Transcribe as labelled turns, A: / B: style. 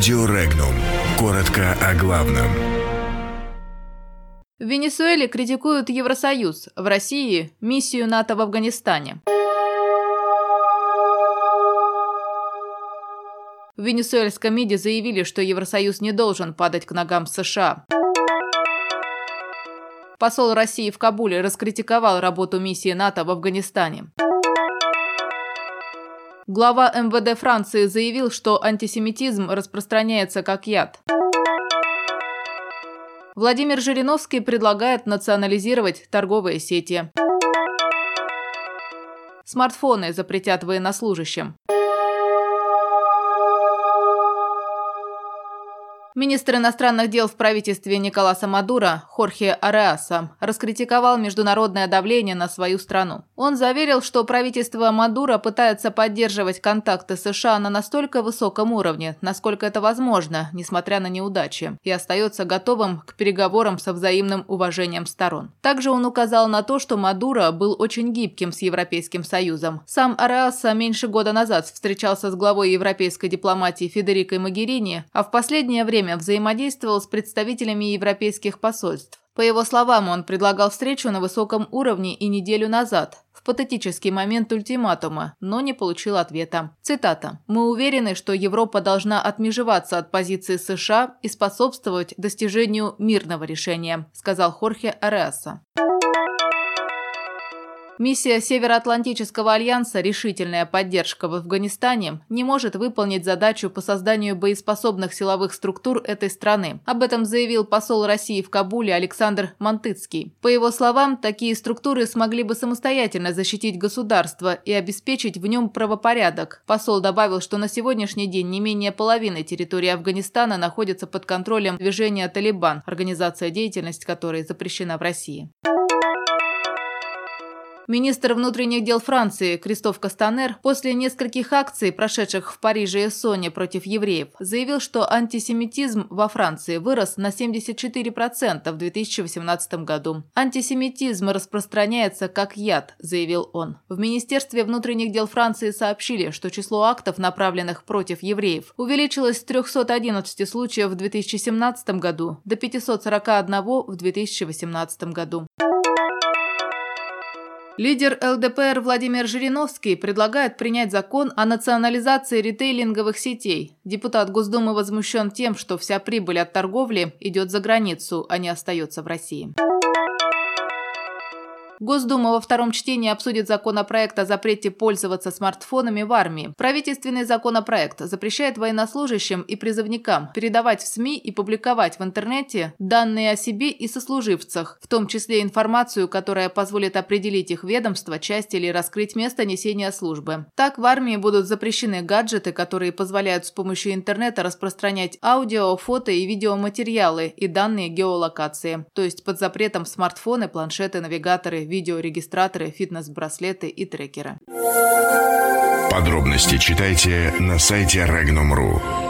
A: Радио Регнум. Коротко о главном.
B: В Венесуэле критикуют Евросоюз, в России – миссию НАТО в Афганистане. В венесуэльском МИДе заявили, что Евросоюз не должен падать к ногам США. Посол России в Кабуле раскритиковал работу миссии НАТО в Афганистане. Глава МВД Франции заявил, что антисемитизм распространяется как яд. Владимир Жириновский предлагает национализировать торговые сети. Смартфоны запретят военнослужащим. Министр иностранных дел в правительстве Николаса Мадура Хорхе Ареаса раскритиковал международное давление на свою страну. Он заверил, что правительство Мадура пытается поддерживать контакты США на настолько высоком уровне, насколько это возможно, несмотря на неудачи, и остается готовым к переговорам со взаимным уважением сторон. Также он указал на то, что Мадура был очень гибким с Европейским Союзом. Сам Ареаса меньше года назад встречался с главой европейской дипломатии Федерикой Магерини, а в последнее время время взаимодействовал с представителями европейских посольств. По его словам, он предлагал встречу на высоком уровне и неделю назад, в патетический момент ультиматума, но не получил ответа. Цитата. «Мы уверены, что Европа должна отмежеваться от позиции США и способствовать достижению мирного решения», сказал Хорхе Ареаса. Миссия Североатлантического альянса «Решительная поддержка в Афганистане» не может выполнить задачу по созданию боеспособных силовых структур этой страны. Об этом заявил посол России в Кабуле Александр Мантыцкий. По его словам, такие структуры смогли бы самостоятельно защитить государство и обеспечить в нем правопорядок. Посол добавил, что на сегодняшний день не менее половины территории Афганистана находится под контролем движения «Талибан», организация деятельности которой запрещена в России. Министр внутренних дел Франции Кристоф Кастанер после нескольких акций, прошедших в Париже и Эссоне против евреев, заявил, что антисемитизм во Франции вырос на 74% в 2018 году. «Антисемитизм распространяется как яд», – заявил он. В Министерстве внутренних дел Франции сообщили, что число актов, направленных против евреев, увеличилось с 311 случаев в 2017 году до 541 в 2018 году. Лидер ЛДПР Владимир Жириновский предлагает принять закон о национализации ритейлинговых сетей. Депутат Госдумы возмущен тем, что вся прибыль от торговли идет за границу, а не остается в России. Госдума во втором чтении обсудит законопроект о запрете пользоваться смартфонами в армии. Правительственный законопроект запрещает военнослужащим и призывникам передавать в СМИ и публиковать в интернете данные о себе и сослуживцах, в том числе информацию, которая позволит определить их ведомство, часть или раскрыть место несения службы. Так в армии будут запрещены гаджеты, которые позволяют с помощью интернета распространять аудио, фото и видеоматериалы и данные геолокации, то есть под запретом смартфоны, планшеты, навигаторы, видеорегистраторы, фитнес-браслеты и трекеры.
A: Подробности читайте на сайте Regnum.ru.